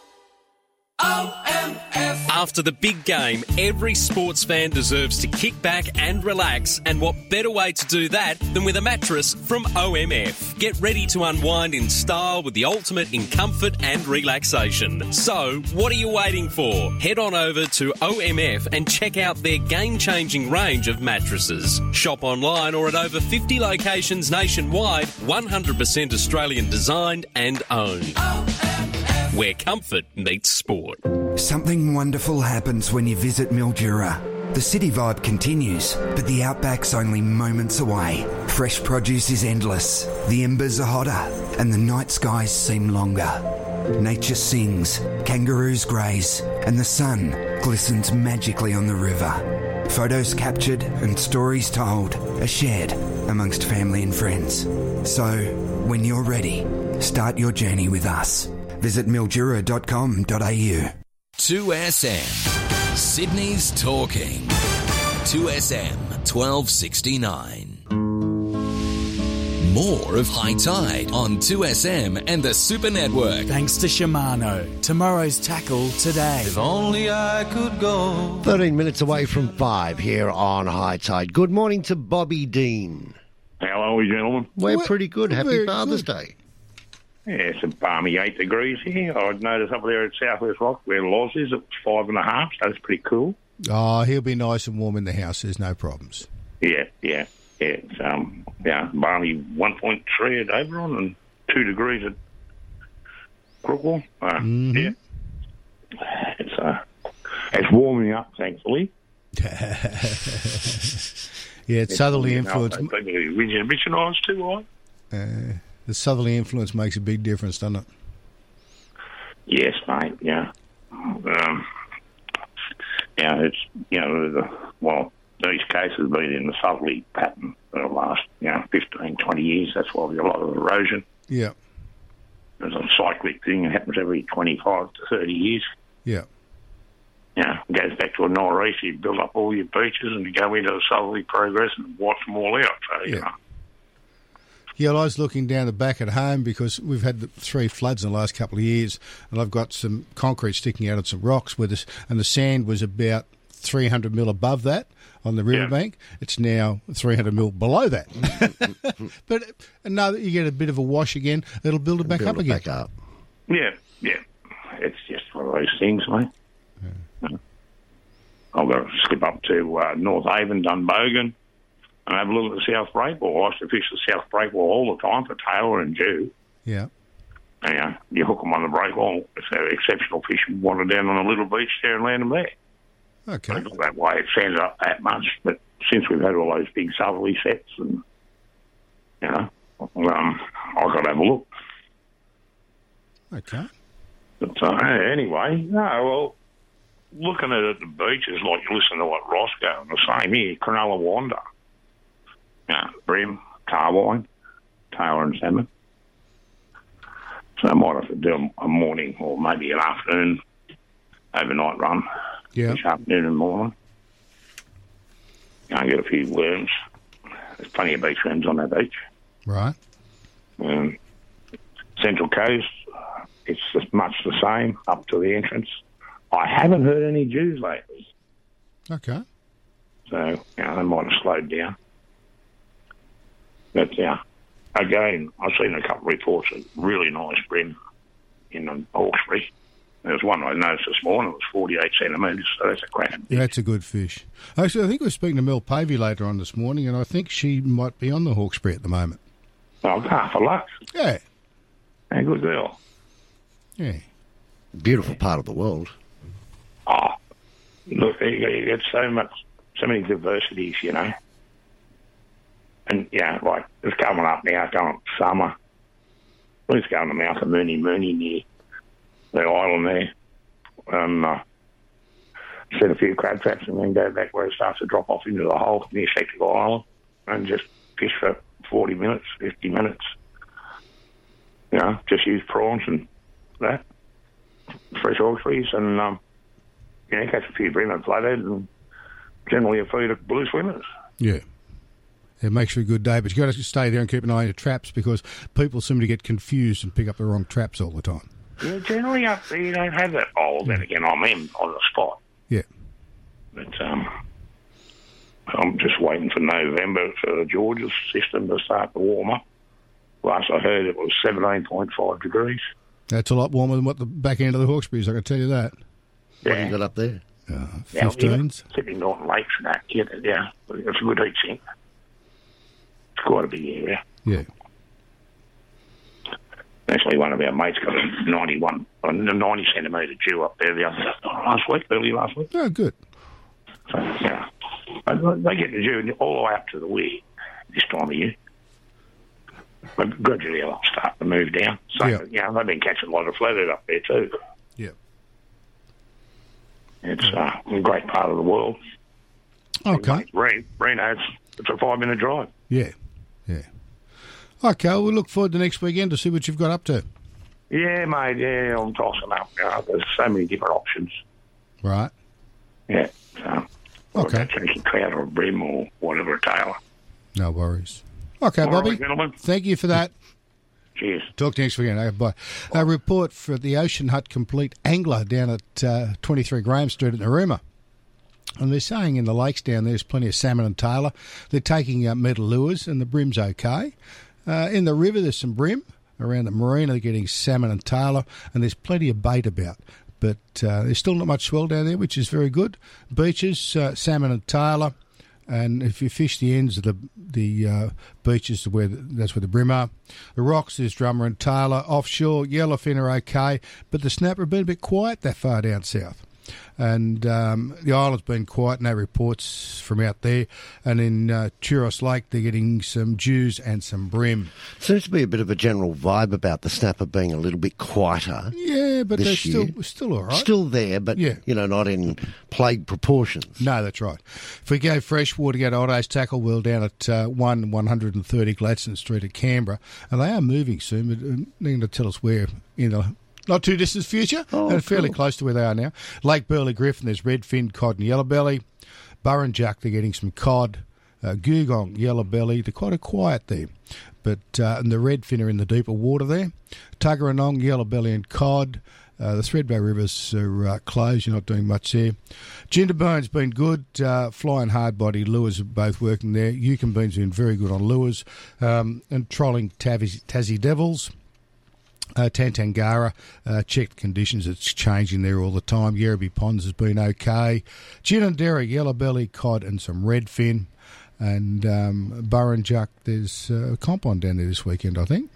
After the big game, every sports fan deserves to kick back and relax, and what better way to do that than with a mattress from OMF? Get ready to unwind in style with the ultimate in comfort and relaxation. So, what are you waiting for? Head on over to OMF and check out their game changing range of mattresses. Shop online or at over 50 locations nationwide, 100% Australian designed and owned. Where comfort meets sport. Something wonderful happens when you visit Mildura. The city vibe continues, but the outback's only moments away. Fresh produce is endless, the embers are hotter, and the night skies seem longer. Nature sings, kangaroos graze, and the sun glistens magically on the river. Photos captured and stories told are shared amongst family and friends. So, when you're ready, start your journey with us. Visit mildura.com.au. 2SM. Sydney's talking. 2SM 1269. More of High Tide on 2SM and the Super Network. Thanks to Shimano. Tomorrow's tackle today. If only I could go. 13 minutes away from 5 here on Hi-Tide. Good morning to Bobby Dean. How are we, gentlemen? We're pretty good. Happy Father's Day. Yeah, it's a balmy eight degrees here. I'd notice up there at Southwest Rock where Loz is, it was five and a half, so it's pretty cool. Oh, he'll be nice and warm in the house. There's no problems. Yeah, yeah, yeah. It's um, yeah, balmy one point three at Oberon and two degrees at Crookwell. Uh, Mm-hmm. Yeah, it's uh, it's warming up, thankfully. (laughs) Yeah, it's southerly influence. People are and bitching on too, right? Uh, the southerly influence makes a big difference, doesn't it? Yes, mate. Yeah. Um, yeah, it's you know the well these cases have been in the southerly pattern for the last you know 15, 20 years. That's why there's a lot of erosion. Yeah, There's a cyclic thing that happens every twenty five to thirty years. yeah. Yeah, it goes back to a nor'easter. You build up all your beaches and you go into the southerly progress and wipe them all out. So you Yeah. know, Yeah, well, I was looking down the back at home because we've had three floods in the last couple of years, and I've got some concrete sticking out of some rocks with us, and the sand was about 300 mil above that on the riverbank. It's now 300 mil below that. (laughs) but now that you get a bit of a wash again, it'll build it back Build up it again. back up. Yeah, yeah. It's just one of those things, mate. I've got to skip up to uh, North Haven, Dunbogan, and have a look at the South Breakwall. I used to fish the South Breakwall all the time for tailor and Jew. Yeah. And, uh, you hook them on the breakwall. It's uh, exceptional fish. Wander down on a little beach there and land them there. Okay. Not that way. It stands up that much, but since we've had all those big southerly sets, and you know, um, I've got to have a look. Okay. But uh, anyway, no, well, looking at it at the beaches, like you listen to what Ross going, the same here, Cronulla Wanda. Yeah, bream, tarwhine, tailor and salmon. So I might have to do a morning or maybe an afternoon overnight run. Yeah. Each afternoon and morning. Go and get a few worms. There's plenty of beach worms on that beach. Right. Um, Central Coast, it's much the same up to the entrance. I haven't heard any Jews lately, Okay. so you know, they might have slowed down. But yeah, again, I've seen a couple of reports of really nice bream in um, Hawkesbury. There was one I noticed this morning. It was 48 centimetres, so that's a cracking. Yeah, that's a good fish. Actually, I think we are speaking to Mel Pavey later on this morning, and I think she might be on the Hawkesbury at the moment. Oh, half a luck. Yeah. A good girl. Yeah. Beautiful part of the world. Oh, look, you, you get so much, so many diversities, you know. Yeah, like it's coming up now, going summer. Let's go on the mouth of Mooney Mooney near the island there. And uh, set a few crab traps and then go back where it starts to drop off into the hole near Spectacle Island and just fish for 40 minutes, 50 minutes. You know, just use prawns and that, fresh Hawkesbury's and, um, you know, catch a few bream and flathead and generally a feed of blue swimmers. Yeah. It makes for a good day, but you've got to stay there and keep an eye on your traps because people seem to get confused and pick up the wrong traps all the time. Yeah, generally up there you don't have that. Oh, then again, I'm in on the spot. Yeah. But um, I'm just waiting for November for the Georges system to start to warm up. Last I heard, it was 17.5 degrees. That's a lot warmer than what the back end of the Hawkesbury's, I can tell you that. What have you got up there? Uh, Yeah, 15s. yeah, Sydney Norton Lakes and that, yeah, yeah. It's a good heat sink. Quite a big area. Yeah. Actually, one of our mates got a 91, a 90 centimetre jew up there the other last week, early last week. Oh, good. So, yeah. They get the jew all the way up to the weir this time of year. But gradually they'll start to move down. So, Yeah. you know, they've been catching a lot of flathead up there too. Yeah. It's uh, a great part of the world. Okay. Reno, it's a five minute drive. Yeah. Yeah. Okay, well, we look forward to next weekend to see what you've got up to. Yeah, mate, yeah, I'm tossing up. You know, there's so many different options. Right. Yeah. So, Okay. Taking trout or bream or whatever, a tailor. No worries. Okay, All Bobby. right, gentlemen. Thank you for that. Cheers. Talk to you next weekend. Okay, bye. A report for the Ocean Hut Complete Angler down at uh, 23 Graham Street at Narooma. And they're saying in the lakes down there, there's plenty of salmon and tailor. They're taking out metal lures, and the bream's okay. Uh, in the river, there's some bream. Around the marina, they're getting salmon and tailor, and there's plenty of bait about. But uh, there's still not much swell down there, which is very good. Beaches, uh, salmon and tailor. And if you fish the ends of the the uh, beaches, where the, that's where the bream are. The rocks is drummer and tailor. Offshore, yellowfin are okay, but the snapper have been a bit quiet that far down south. And um, the island's been quiet, no reports from out there. And in uh, Churros Lake, they're getting some jews and some bream. Seems to be a bit of a general vibe about the snapper being a little bit quieter. Yeah, but they're still year. still all right. Still there, but Yeah. you know, not in plague proportions. No, that's right. If we go freshwater, go to Otto's Tackle Wheel down at uh, 1 130 Gladstone Street at Canberra, and they are moving soon, but uh, they're going to tell us where in the not too distant future, Oh, and fairly cool. close to where they are now. Lake Burley Griffin, there's redfin, cod, and yellow belly. yellowbelly. Burrinjuck, they're getting some cod. Uh, Googong, yellowbelly, they're quite a quiet there. But uh, and the redfin are in the deeper water there. Tuggeranong, yellowbelly, and cod. Uh, the Thredbo rivers are uh, closed. You're not doing much there. Jindabyne's been good. Uh, flying hard body lures are both working there. Eucumbene's been very good on lures. Um, and trolling Tassie, Tassie Devils. Uh, Tantangara, uh, checked conditions. It's changing there all the time. Yerrabi Ponds has been okay. Ginninderra, yellow belly, cod, and some redfin. And um, Burrinjuck, there's uh, a comp on down there this weekend, I think.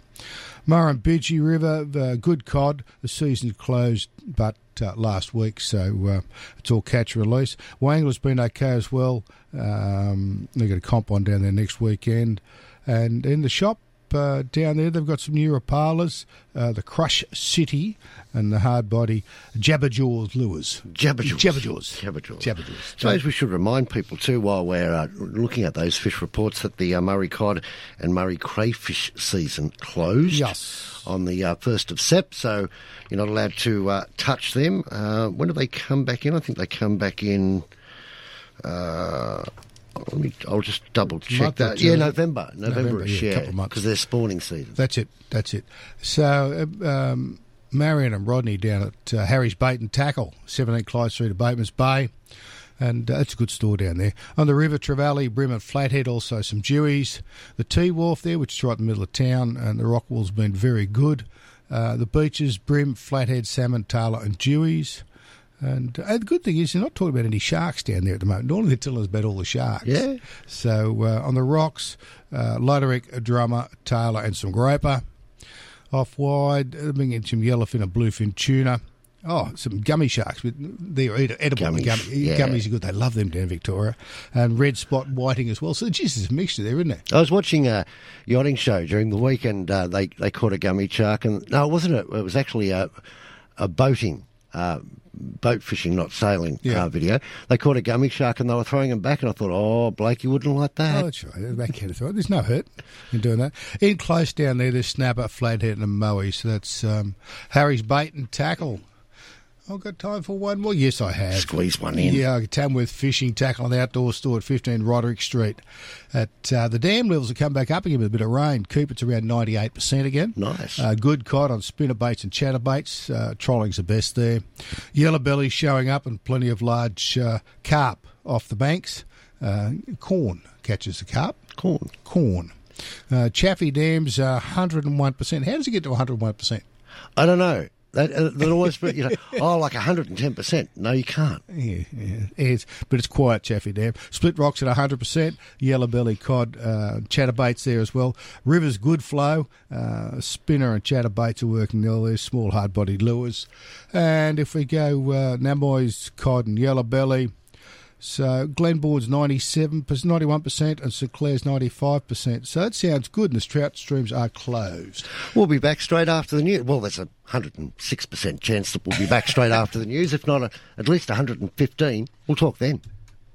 Murrumbidgee River, uh, good cod. The season closed, but uh, last week, so uh, it's all catch release. Wyangala's been okay as well. Um, they've got a comp on down there next weekend. And in the shop, uh, down there. They've got some new Rapalas, uh, the Crush City, and the hard body Jabberjaws lures. Jabberjaws. Jabberjaws. Jabberjaws. Jabberjaws. Suppose we should remind people too, while we're uh, looking at those fish reports, that the uh, Murray cod and Murray crayfish season closed. Yes. On the uh, first of Sep, so you're not allowed to uh, touch them. Uh, when do they come back in? I think they come back in. Uh, Let me, I'll just double check that. Yeah, November. November, November, is yeah, couple of months. because they're spawning season. That's it. That's it. So, uh, um, Marion and Rodney down at uh, Harry's Bait and Tackle, 17 Clyde Street of Bateman's Bay. And uh, it's a good store down there. On the river, Trevally, Bream and Flathead, also some Deweys. The Tea Wharf there, which is right in the middle of town, and the Rockwell's been very good. Uh, the beaches, Bream, Flathead, Salmon, Tailor, and Deweys. And uh, the good thing is, you're not talking about any sharks down there at the moment. Normally, they're telling us about all the sharks. Yeah. So uh, on the rocks, uh, Luderick, Drummer, Tailor, and some Groper. Off wide, uh, bringing in some yellowfin and bluefin tuna. Oh, some gummy sharks. but They're edible. Gummies, Gummy, yeah. Gummies are good. They love them down in Victoria. And red spot whiting as well. So, geez, a mixture there, isn't there? I was watching a yachting show during the week, and uh, they they caught a gummy shark, and no, it wasn't. A, it was actually a a boating. Uh, boat fishing, not sailing uh, video. They caught a gummy shark and they were throwing them back, and I thought, oh, Blake, you wouldn't like that. Oh, that's right. That kind of. There's no hurt in doing that. In close down there, there's snapper, flathead, and a moe. So that's um, Harry's bait and tackle. I've got time for one more. Yes, I have. Squeeze one in. Yeah, Tamworth Fishing Tackle on the outdoor store at 15 Roderick Street. At uh, the dam levels have come back up again with a bit of rain. Cooper's around 98% again. Nice. Uh, good cod on spinner baits and chatter baits. Uh, trolling's the best there. Yellow belly showing up and plenty of large uh, carp off the banks. Uh, corn catches the carp. Corn. Corn. Uh, Chaffey Dams, uh, 101%. How does it get to 101%? I don't know. That, uh, that always, you know, (laughs) oh, like 110%. No, you can't. Yeah, yeah. It's, but it's quiet, Chaffey Dam. Split rocks at 100%. Yellow belly cod, uh, chatterbaits there as well. Rivers good flow. Uh, spinner and chatterbaits are working well. There's small hard bodied lures. And if we go uh, Namoi's cod and yellow belly. So Glenbawn's 97, 91% and St Clair's 95%. So that sounds good and the trout streams are closed. We'll be back straight after the news. Well, there's a 106% chance that we'll be back straight after the news. If not, a, at least 115. We'll talk then.